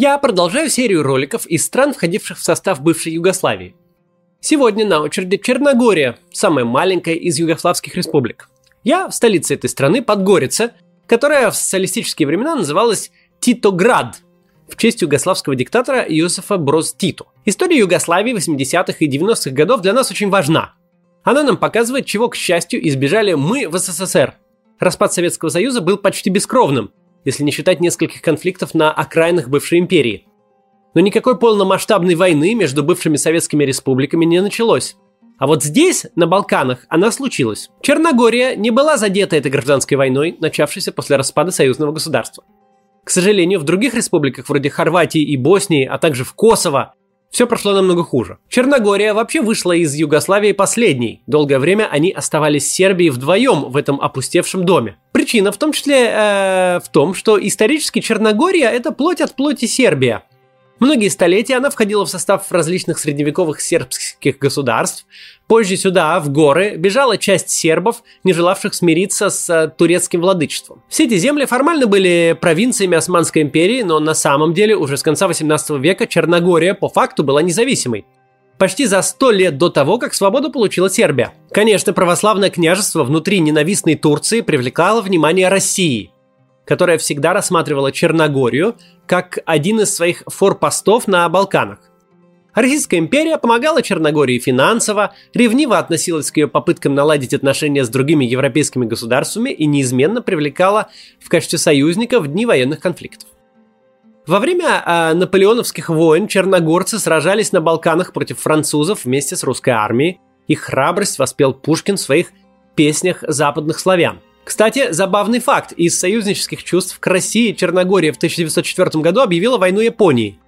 Я продолжаю серию роликов из стран, входивших в состав бывшей Югославии. Сегодня на очереди Черногория, самая маленькая из югославских республик. Я в столице этой страны, Подгорица, которая в социалистические времена называлась Титоград, в честь югославского диктатора Иосифа Броз Титу. История Югославии 80-х и 90-х годов для нас очень важна. Она нам показывает, чего, к счастью, избежали мы в СССР. Распад Советского Союза был почти бескровным, если не считать нескольких конфликтов на окраинах бывшей империи. Но никакой полномасштабной войны между бывшими советскими республиками не началось. А вот здесь, на Балканах, она случилась. Черногория не была задета этой гражданской войной, начавшейся после распада союзного государства. К сожалению, в других республиках, вроде Хорватии и Боснии, а также в Косово, все прошло намного хуже. Черногория вообще вышла из Югославии последней. Долгое время они оставались с Сербией вдвоем в этом опустевшем доме. Причина в том числе э, в том, что исторически Черногория это плоть от плоти Сербия. Многие столетия она входила в состав различных средневековых сербских государств. Позже сюда, в горы, бежала часть сербов, не желавших смириться с э, турецким владычеством. Все эти земли формально были провинциями Османской империи, но на самом деле уже с конца 18 века Черногория по факту была независимой почти за сто лет до того, как свободу получила Сербия. Конечно, православное княжество внутри ненавистной Турции привлекало внимание России, которая всегда рассматривала Черногорию как один из своих форпостов на Балканах. Российская империя помогала Черногории финансово, ревниво относилась к ее попыткам наладить отношения с другими европейскими государствами и неизменно привлекала в качестве союзника в дни военных конфликтов. Во время э, наполеоновских войн черногорцы сражались на Балканах против французов вместе с русской армией. Их храбрость воспел Пушкин в своих песнях западных славян. Кстати, забавный факт. Из союзнических чувств к России Черногория в 1904 году объявила войну Японии.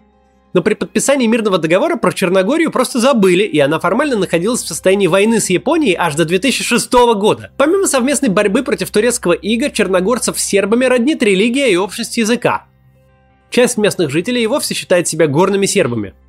Но при подписании мирного договора про Черногорию просто забыли, и она формально находилась в состоянии войны с Японией аж до 2006 года. Помимо совместной борьбы против турецкого ига, черногорцев с сербами роднит религия и общность языка. Часть местных жителей и вовсе считает себя горными сербами –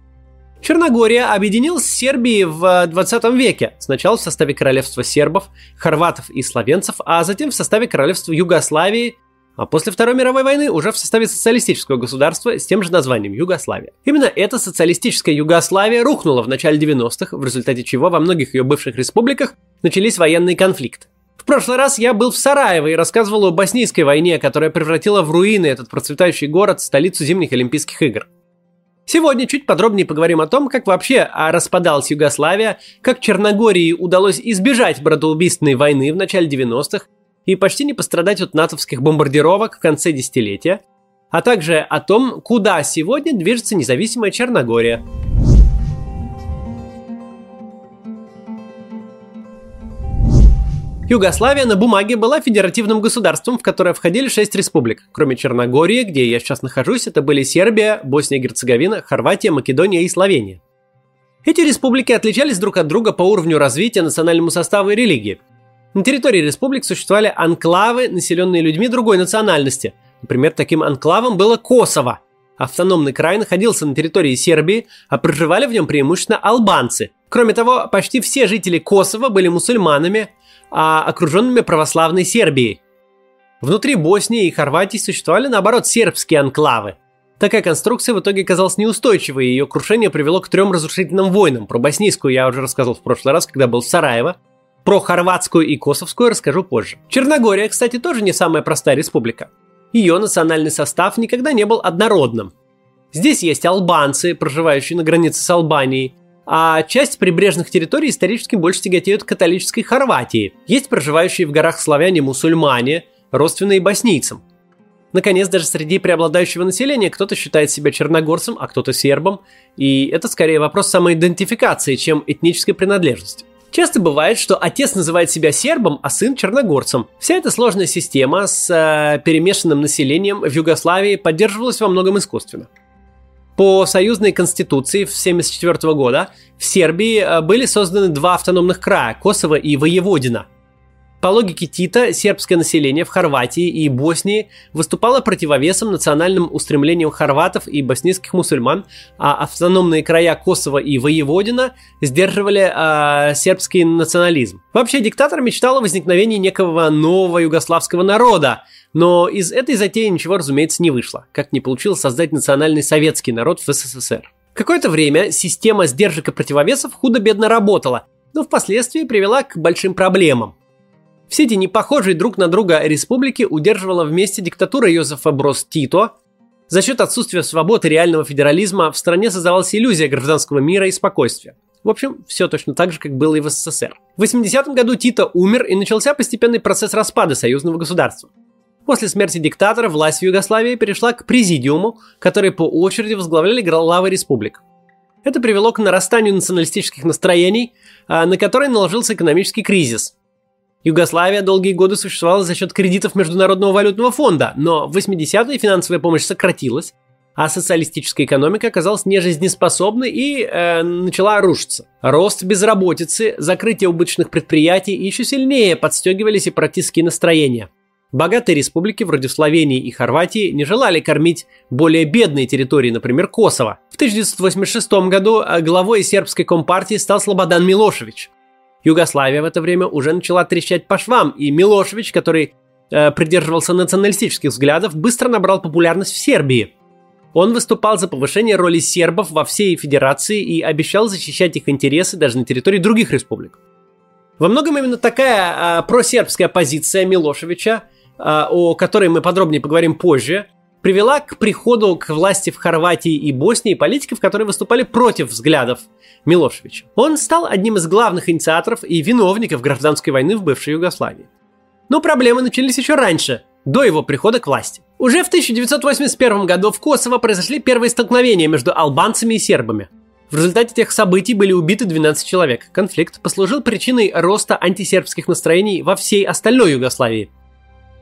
Черногория объединилась с Сербией в 20 веке, сначала в составе королевства сербов, хорватов и словенцев, а затем в составе королевства Югославии, а после Второй мировой войны уже в составе социалистического государства с тем же названием Югославия. Именно эта социалистическая Югославия рухнула в начале 90-х, в результате чего во многих ее бывших республиках начались военные конфликты. В прошлый раз я был в Сараево и рассказывал о Боснийской войне, которая превратила в руины этот процветающий город, столицу зимних Олимпийских игр. Сегодня чуть подробнее поговорим о том, как вообще распадалась Югославия, как Черногории удалось избежать братоубийственной войны в начале 90-х и почти не пострадать от натовских бомбардировок в конце десятилетия, а также о том, куда сегодня движется независимая Черногория – Югославия на бумаге была федеративным государством, в которое входили шесть республик. Кроме Черногории, где я сейчас нахожусь, это были Сербия, Босния и Герцеговина, Хорватия, Македония и Словения. Эти республики отличались друг от друга по уровню развития, национальному составу и религии. На территории республик существовали анклавы, населенные людьми другой национальности. Например, таким анклавом было Косово. Автономный край находился на территории Сербии, а проживали в нем преимущественно албанцы. Кроме того, почти все жители Косово были мусульманами, а окруженными православной Сербией. Внутри Боснии и Хорватии существовали, наоборот, сербские анклавы. Такая конструкция в итоге оказалась неустойчивой, и ее крушение привело к трем разрушительным войнам. Про боснийскую я уже рассказывал в прошлый раз, когда был в Сараево. Про хорватскую и косовскую расскажу позже. Черногория, кстати, тоже не самая простая республика. Ее национальный состав никогда не был однородным. Здесь есть албанцы, проживающие на границе с Албанией, а часть прибрежных территорий исторически больше тяготеют к католической Хорватии. Есть проживающие в горах славяне-мусульмане, родственные боснийцам. Наконец, даже среди преобладающего населения кто-то считает себя черногорцем, а кто-то сербом, и это скорее вопрос самоидентификации, чем этнической принадлежности. Часто бывает, что отец называет себя сербом, а сын черногорцем. Вся эта сложная система с э, перемешанным населением в Югославии поддерживалась во многом искусственно. По союзной конституции в 1974 года в Сербии э, были созданы два автономных края – Косово и Воеводина. По логике Тита, сербское население в Хорватии и Боснии выступало противовесом национальным устремлениям хорватов и боснийских мусульман, а автономные края Косово и Воеводина сдерживали э, сербский национализм. Вообще, диктатор мечтал о возникновении некого нового югославского народа, Но из этой затеи ничего, разумеется, не вышло, как не получилось создать национальный советский народ в СССР. Какое-то время система сдержек и противовесов худо-бедно работала, но впоследствии привела к большим проблемам. Все эти непохожие друг на друга республики удерживала вместе диктатура Йозефа Брос Тито. За счет отсутствия свободы реального федерализма в стране создавалась иллюзия гражданского мира и спокойствия. В общем, все точно так же, как было и в СССР. В 80-м году Тито умер и начался постепенный процесс распада союзного государства. После смерти диктатора власть в Югославии перешла к президиуму, который по очереди возглавляли главы республик. Это привело к нарастанию националистических настроений, а, на которые наложился экономический кризис. Югославия долгие годы существовала за счет кредитов Международного валютного фонда, но в 80-е финансовая помощь сократилась, а социалистическая экономика оказалась нежизнеспособной и э, начала рушиться. Рост безработицы, закрытие убыточных предприятий еще сильнее подстегивали сепаратистские настроения – Богатые республики вроде Словении и Хорватии не желали кормить более бедные территории, например, Косово. В 1986 году э, главой сербской компартии стал Слободан Милошевич. Югославия в это время уже начала трещать по швам, и Милошевич, который э, придерживался националистических взглядов, быстро набрал популярность в Сербии. Он выступал за повышение роли сербов во всей федерации и обещал защищать их интересы даже на территории других республик. Во многом именно такая э, просербская позиция Милошевича о которой мы подробнее поговорим позже, привела к приходу к власти в Хорватии и Боснии политиков, которые выступали против взглядов Милошевича. Он стал одним из главных инициаторов и виновников гражданской войны в бывшей Югославии. Но проблемы начались еще раньше, до его прихода к власти. Уже в 1981 году в Косово произошли первые столкновения между албанцами и сербами. В результате тех событий были убиты 12 человек. Конфликт послужил причиной роста антисербских настроений во всей остальной Югославии –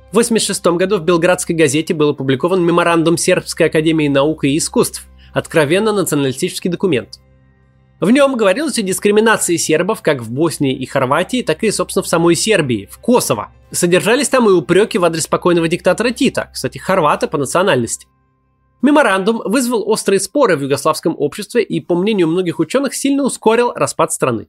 в 1986 году в Белградской газете был опубликован меморандум Сербской академии наук и искусств, откровенно националистический документ. В нем говорилось о дискриминации сербов как в Боснии и Хорватии, так и, собственно, в самой Сербии, в Косово. Содержались там и упреки в адрес спокойного диктатора Тита, кстати, хорвата по национальности. Меморандум вызвал острые споры в югославском обществе и, по мнению многих ученых, сильно ускорил распад страны.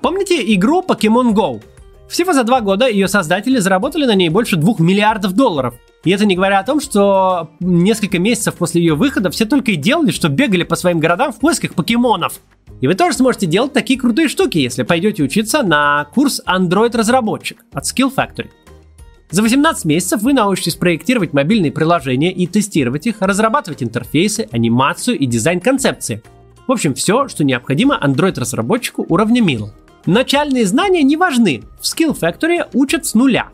Помните игру Pokemon Go? Всего за два года ее создатели заработали на ней больше двух миллиардов долларов. И это не говоря о том, что несколько месяцев после ее выхода все только и делали, что бегали по своим городам в поисках покемонов. И вы тоже сможете делать такие крутые штуки, если пойдете учиться на курс Android-разработчик от Skill Factory. За 18 месяцев вы научитесь проектировать мобильные приложения и тестировать их, разрабатывать интерфейсы, анимацию и дизайн концепции. В общем, все, что необходимо Android-разработчику уровня Middle. Начальные знания не важны. В Skill Factory учат с нуля.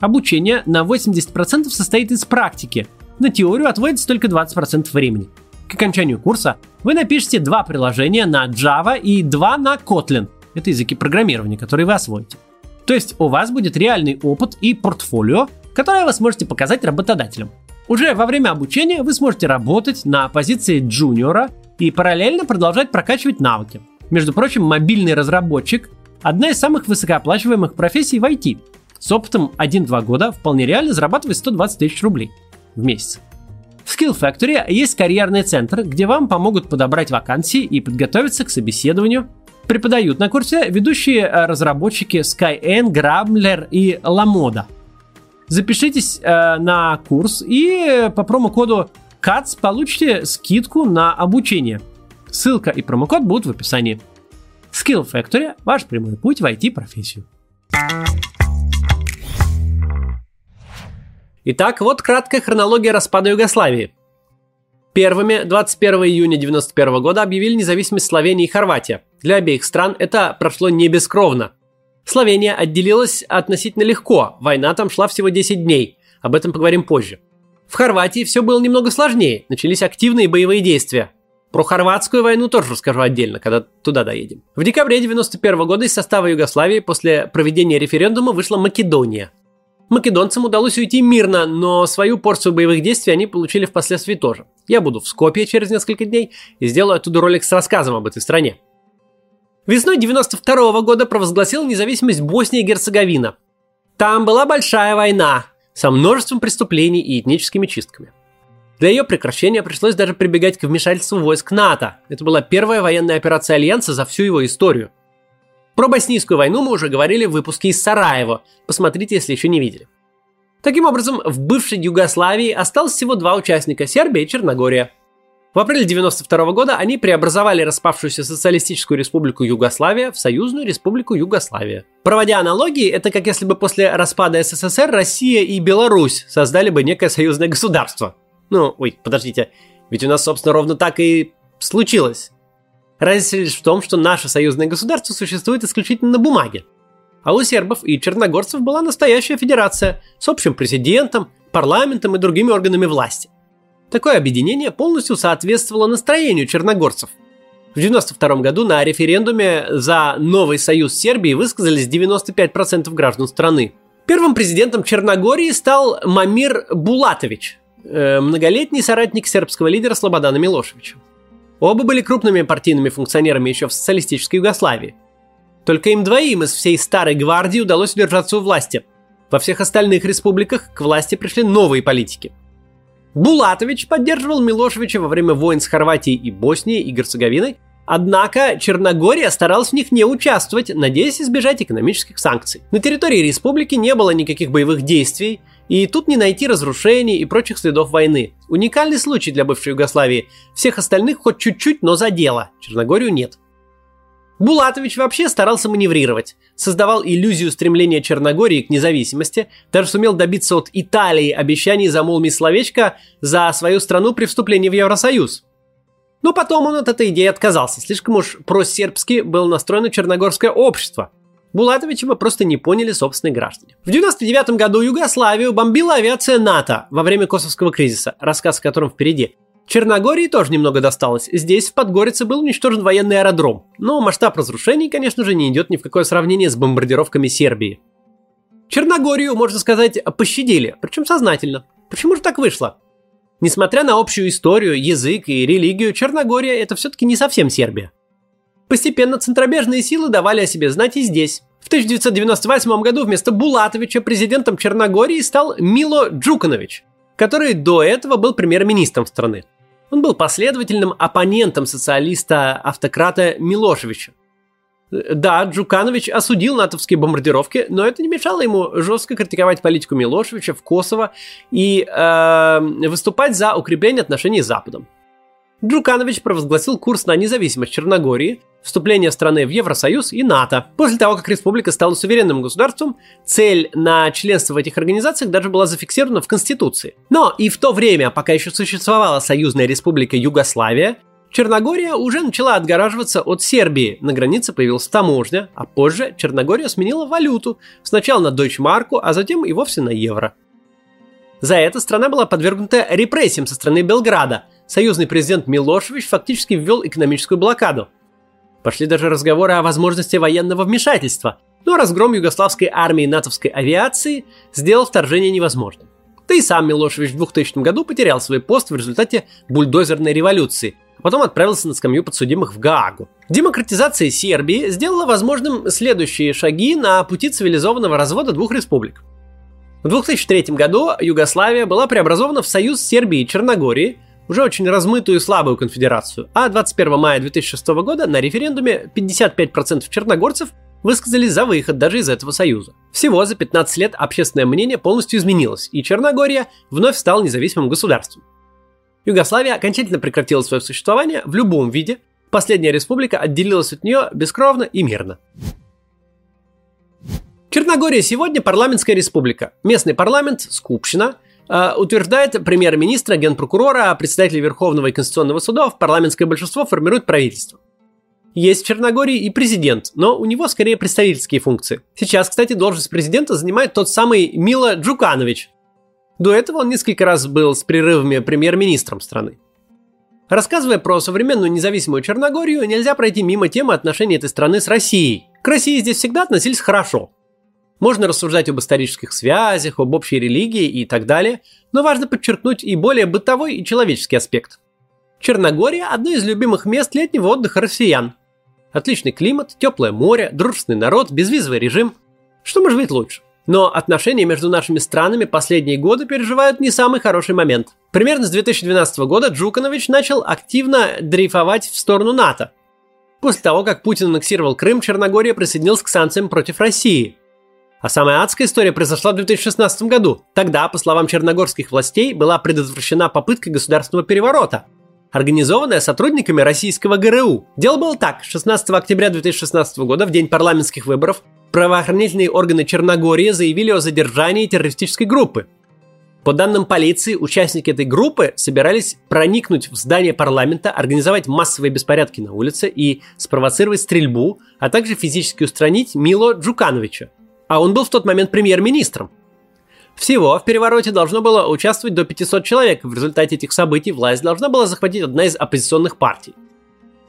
Обучение на 80% состоит из практики. На теорию отводится только 20% времени. К окончанию курса вы напишите два приложения на Java и два на Kotlin. Это языки программирования, которые вы освоите. То есть у вас будет реальный опыт и портфолио, которое вы сможете показать работодателям. Уже во время обучения вы сможете работать на позиции джуниора и параллельно продолжать прокачивать навыки. Между прочим, мобильный разработчик – одна из самых высокооплачиваемых профессий в IT. С опытом 1-2 года вполне реально зарабатывать 120 тысяч рублей в месяц. В Skill Factory есть карьерный центр, где вам помогут подобрать вакансии и подготовиться к собеседованию. Преподают на курсе ведущие э, разработчики Skyeng, Grabler и Lamoda. Запишитесь э, на курс и по промокоду CATS получите скидку на обучение – Ссылка и промокод будут в описании. Skill Factory – ваш прямой путь в IT-профессию. Итак, вот краткая хронология распада Югославии. Первыми 21 июня 1991 года объявили независимость Словения и Хорватия. Для обеих стран это прошло не бескровно. Словения отделилась относительно легко, война там шла всего 10 дней, об этом поговорим позже. В Хорватии все было немного сложнее, начались активные боевые действия. Про хорватскую войну тоже расскажу отдельно, когда туда доедем. В декабре 1991 года из состава Югославии после проведения референдума вышла Македония. Македонцам удалось уйти мирно, но свою порцию боевых действий они получили впоследствии тоже. Я буду в Скопье через несколько дней и сделаю оттуда ролик с рассказом об этой стране. Весной 92 года провозгласил независимость Босния и Герцеговина. Там была большая война со множеством преступлений и этническими чистками. Для ее прекращения пришлось даже прибегать к вмешательству войск НАТО. Это была первая военная операция Альянса за всю его историю. Про боснийскую войну мы уже говорили в выпуске из Сараева. Посмотрите, если еще не видели. Таким образом, в бывшей Югославии осталось всего два участника – Сербия и Черногория. В апреле 1992 года они преобразовали распавшуюся социалистическую республику Югославия в союзную республику Югославия. Проводя аналогии, это как если бы после распада СССР Россия и Беларусь создали бы некое союзное государство. Ну, ой, подождите, ведь у нас, собственно, ровно так и случилось. Разница лишь в том, что наше союзное государство существует исключительно на бумаге. А у сербов и черногорцев была настоящая федерация с общим президентом, парламентом и другими органами власти. Такое объединение полностью соответствовало настроению черногорцев. В 1992 году на референдуме за новый союз Сербии высказались 95% граждан страны. Первым президентом Черногории стал Мамир Булатович, многолетний соратник сербского лидера Слободана Милошевича. Оба были крупными партийными функционерами еще в социалистической Югославии. Только им двоим из всей старой гвардии удалось удержаться у власти. Во всех остальных республиках к власти пришли новые политики. Булатович поддерживал Милошевича во время войн с Хорватией и Боснией и Герцеговиной, однако Черногория старалась в них не участвовать, надеясь избежать экономических санкций. На территории республики не было никаких боевых действий, и тут не найти разрушений и прочих следов войны. Уникальный случай для бывшей Югославии. Всех остальных хоть чуть-чуть, но задело. Черногорию нет. Булатович вообще старался маневрировать, создавал иллюзию стремления Черногории к независимости, даже сумел добиться от Италии обещаний замолвить словечко за свою страну при вступлении в Евросоюз. Но потом он от этой идеи отказался, слишком уж просербски было настроено черногорское общество. Булатовича бы просто не поняли собственные граждане. В 99 году Югославию бомбила авиация НАТО во время Косовского кризиса, рассказ о котором впереди. Черногории тоже немного досталось. Здесь, в Подгорице, был уничтожен военный аэродром. Но масштаб разрушений, конечно же, не идет ни в какое сравнение с бомбардировками Сербии. Черногорию, можно сказать, пощадили, причем сознательно. Почему же так вышло? Несмотря на общую историю, язык и религию, Черногория это все-таки не совсем Сербия. Постепенно центробежные силы давали о себе знать и здесь. В 1998 году вместо Булатовича президентом Черногории стал Мило Джуканович, который до этого был премьер-министром страны. Он был последовательным оппонентом социалиста-автократа Милошевича. Да, Джуканович осудил натовские бомбардировки, но это не мешало ему жестко критиковать политику Милошевича в Косово и э, выступать за укрепление отношений с Западом. Джуканович провозгласил курс на независимость Черногории, вступление страны в Евросоюз и НАТО. После того, как республика стала суверенным государством, цель на членство в этих организациях даже была зафиксирована в Конституции. Но и в то время, пока еще существовала союзная республика Югославия, Черногория уже начала отгораживаться от Сербии. На границе появилась таможня, а позже Черногория сменила валюту. Сначала на дойчмарку, а затем и вовсе на евро. За это страна была подвергнута репрессиям со стороны Белграда. Союзный президент Милошевич фактически ввел экономическую блокаду. Пошли даже разговоры о возможности военного вмешательства, но разгром югославской армии и натовской авиации сделал вторжение невозможным. Да и сам Милошевич в 2000 году потерял свой пост в результате бульдозерной революции, а потом отправился на скамью подсудимых в Гаагу. Демократизация Сербии сделала возможным следующие шаги на пути цивилизованного развода двух республик. В 2003 году Югославия была преобразована в союз Сербии и Черногории, уже очень размытую и слабую конфедерацию, а 21 мая 2006 года на референдуме 55% черногорцев высказали за выход даже из этого союза. Всего за 15 лет общественное мнение полностью изменилось, и Черногория вновь стала независимым государством. Югославия окончательно прекратила свое существование в любом виде, последняя республика отделилась от нее бескровно и мирно. Черногория сегодня парламентская республика. Местный парламент, Скупщина, утверждает премьер-министра, генпрокурора, председателя Верховного и Конституционного судов, парламентское большинство формирует правительство. Есть в Черногории и президент, но у него скорее представительские функции. Сейчас, кстати, должность президента занимает тот самый Мила Джуканович. До этого он несколько раз был с прерывами премьер-министром страны. Рассказывая про современную независимую Черногорию, нельзя пройти мимо темы отношений этой страны с Россией. К России здесь всегда относились хорошо. Можно рассуждать об исторических связях, об общей религии и так далее, но важно подчеркнуть и более бытовой и человеческий аспект. Черногория – одно из любимых мест летнего отдыха россиян. Отличный климат, теплое море, дружественный народ, безвизовый режим. Что может быть лучше? Но отношения между нашими странами последние годы переживают не самый хороший момент. Примерно с 2012 года Джуканович начал активно дрейфовать в сторону НАТО – после того, как Путин аннексировал Крым, Черногория присоединилась к санкциям против России. А самая адская история произошла в 2016 году. Тогда, по словам черногорских властей, была предотвращена попытка государственного переворота, организованная сотрудниками российского ГРУ. Дело было так. 16 октября 2016 года, в день парламентских выборов, правоохранительные органы Черногории заявили о задержании террористической группы. По данным полиции, участники этой группы собирались проникнуть в здание парламента, организовать массовые беспорядки на улице и спровоцировать стрельбу, а также физически устранить Мило Джукановича. А он был в тот момент премьер-министром. Всего в перевороте должно было участвовать до 500 человек. В результате этих событий власть должна была захватить одна из оппозиционных партий.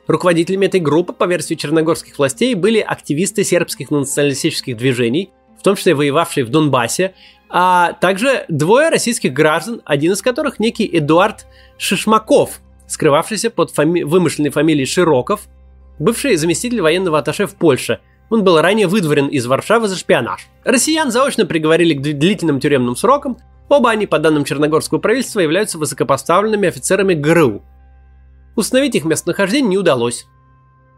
Руководителями этой группы, по версии черногорских властей, были активисты сербских националистических движений, в том числе воевавшие в Донбассе, а также двое российских граждан, один из которых некий Эдуард Шишмаков, скрывавшийся под фами- вымышленной фамилией Широков, бывший заместитель военного атташе в Польше. Он был ранее выдворен из Варшавы за шпионаж. Россиян заочно приговорили к длительным тюремным срокам. Оба они, по данным черногорского правительства, являются высокопоставленными офицерами ГРУ. Установить их местонахождение не удалось.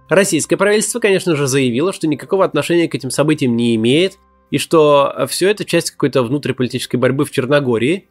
Российское правительство, конечно же, заявило, что никакого отношения к этим событиям не имеет, и что все это часть какой-то внутриполитической борьбы в Черногории.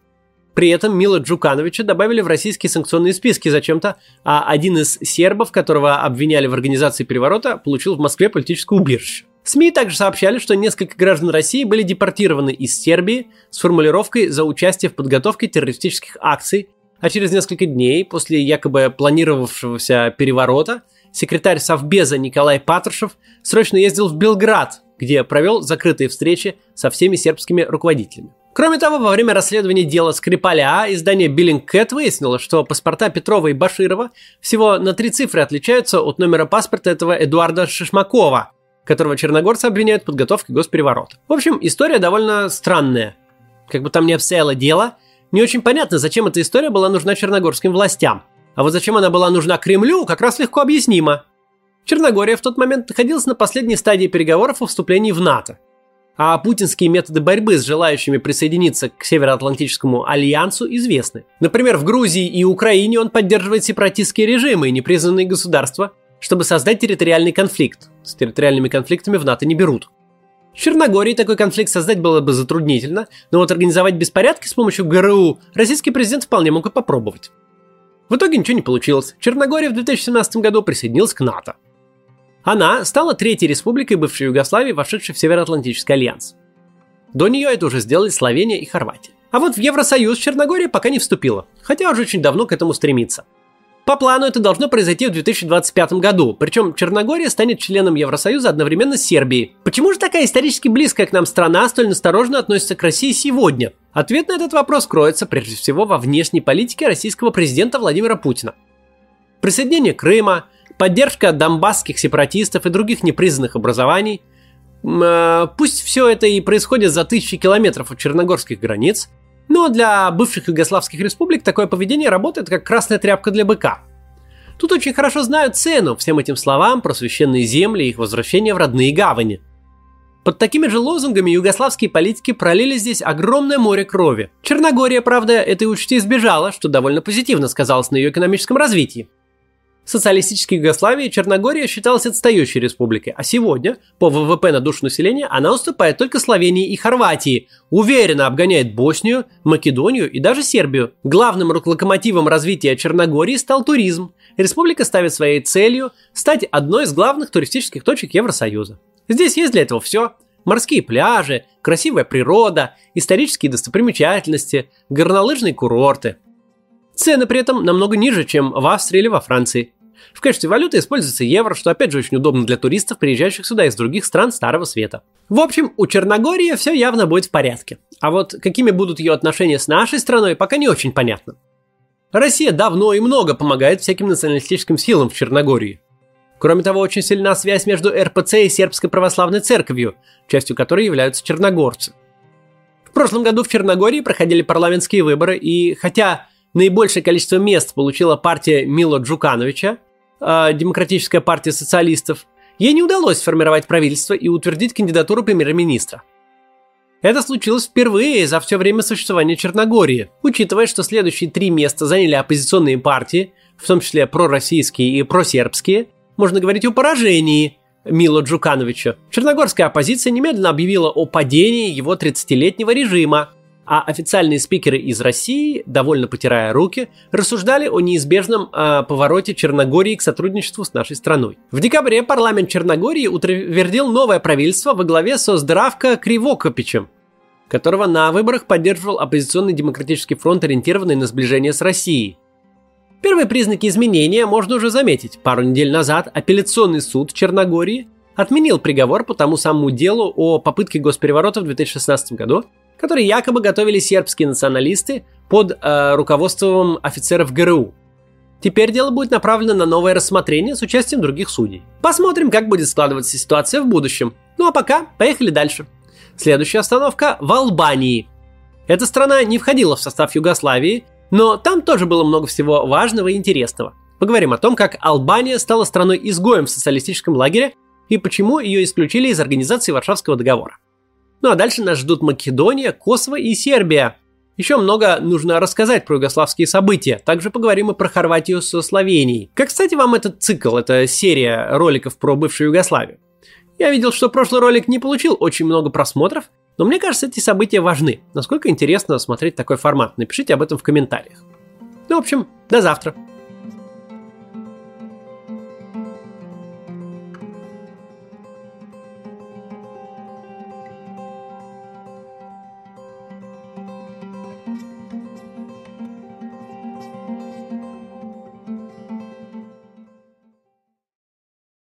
При этом Мила Джукановича добавили в российские санкционные списки зачем-то, а один из сербов, которого обвиняли в организации переворота, получил в Москве политическое убежище. СМИ также сообщали, что несколько граждан России были депортированы из Сербии с формулировкой за участие в подготовке террористических акций, а через несколько дней после якобы планировавшегося переворота секретарь Совбеза Николай Патрушев срочно ездил в Белград, где провел закрытые встречи со всеми сербскими руководителями. Кроме того, во время расследования дела Скрипаля А издание Billingcat выяснило, что паспорта Петрова и Баширова всего на три цифры отличаются от номера паспорта этого Эдуарда Шишмакова, которого черногорцы обвиняют в подготовке госпереворота. В общем, история довольно странная. Как бы там ни обстояло дело, не очень понятно, зачем эта история была нужна черногорским властям. А вот зачем она была нужна Кремлю, как раз легко объяснимо. Черногория в тот момент находилась на последней стадии переговоров о вступлении в НАТО. А путинские методы борьбы с желающими присоединиться к Североатлантическому альянсу известны. Например, в Грузии и Украине он поддерживает сепаратистские режимы и непризнанные государства, чтобы создать территориальный конфликт. С территориальными конфликтами в НАТО не берут. В Черногории такой конфликт создать было бы затруднительно, но вот организовать беспорядки с помощью ГРУ российский президент вполне мог и попробовать. В итоге ничего не получилось. Черногория в 2017 году присоединилась к НАТО. Она стала третьей республикой бывшей Югославии, вошедшей в Североатлантический альянс. До нее это уже сделали Словения и Хорватия. А вот в Евросоюз Черногория пока не вступила, хотя уже очень давно к этому стремится. По плану это должно произойти в 2025 году, причем Черногория станет членом Евросоюза одновременно с Сербией. Почему же такая исторически близкая к нам страна столь настороженно относится к России сегодня? Ответ на этот вопрос кроется прежде всего во внешней политике российского президента Владимира Путина. Присоединение Крыма, поддержка донбасских сепаратистов и других непризнанных образований. Э, пусть все это и происходит за тысячи километров от черногорских границ, но для бывших югославских республик такое поведение работает как красная тряпка для быка. Тут очень хорошо знают цену всем этим словам про священные земли и их возвращение в родные гавани. Под такими же лозунгами югославские политики пролили здесь огромное море крови. Черногория, правда, этой участи избежала, что довольно позитивно сказалось на ее экономическом развитии социалистической Югославии Черногория считалась отстающей республикой, а сегодня, по ВВП на душу населения, она уступает только Словении и Хорватии, уверенно обгоняет Боснию, Македонию и даже Сербию. Главным локомотивом развития Черногории стал туризм. Республика ставит своей целью стать одной из главных туристических точек Евросоюза. Здесь есть для этого все. Морские пляжи, красивая природа, исторические достопримечательности, горнолыжные курорты. Цены при этом намного ниже, чем в Австрии или во Франции. В качестве валюты используется евро, что опять же очень удобно для туристов, приезжающих сюда из других стран Старого Света. В общем, у Черногории все явно будет в порядке. А вот какими будут ее отношения с нашей страной, пока не очень понятно. Россия давно и много помогает всяким националистическим силам в Черногории. Кроме того, очень сильна связь между РПЦ и Сербской Православной Церковью, частью которой являются черногорцы. В прошлом году в Черногории проходили парламентские выборы, и хотя наибольшее количество мест получила партия Мило Джукановича, э, Демократическая партия социалистов, ей не удалось сформировать правительство и утвердить кандидатуру премьер-министра. Это случилось впервые за все время существования Черногории, учитывая, что следующие три места заняли оппозиционные партии, в том числе пророссийские и просербские, можно говорить о поражении Мила Джукановича. Черногорская оппозиция немедленно объявила о падении его 30-летнего режима, а официальные спикеры из России, довольно потирая руки, рассуждали о неизбежном э, повороте Черногории к сотрудничеству с нашей страной. В декабре парламент Черногории утвердил новое правительство во главе со Здравко Кривокопичем, которого на выборах поддерживал оппозиционный демократический фронт, ориентированный на сближение с Россией. Первые признаки изменения можно уже заметить. Пару недель назад апелляционный суд Черногории отменил приговор по тому самому делу о попытке госпереворота в 2016 году, который якобы готовили сербские националисты под э, руководством офицеров ГРУ. Теперь дело будет направлено на новое рассмотрение с участием других судей. Посмотрим, как будет складываться ситуация в будущем. Ну а пока, поехали дальше. Следующая остановка в Албании. Эта страна не входила в состав Югославии, но там тоже было много всего важного и интересного. Поговорим о том, как Албания стала страной-изгоем в социалистическом лагере и почему ее исключили из организации Варшавского договора. Ну а дальше нас ждут Македония, Косово и Сербия. Еще много нужно рассказать про югославские события. Также поговорим и про Хорватию со Словенией. Как, кстати, вам этот цикл, эта серия роликов про бывшую Югославию? Я видел, что прошлый ролик не получил очень много просмотров, но мне кажется, эти события важны. Насколько интересно смотреть такой формат? Напишите об этом в комментариях. Ну, в общем, до завтра.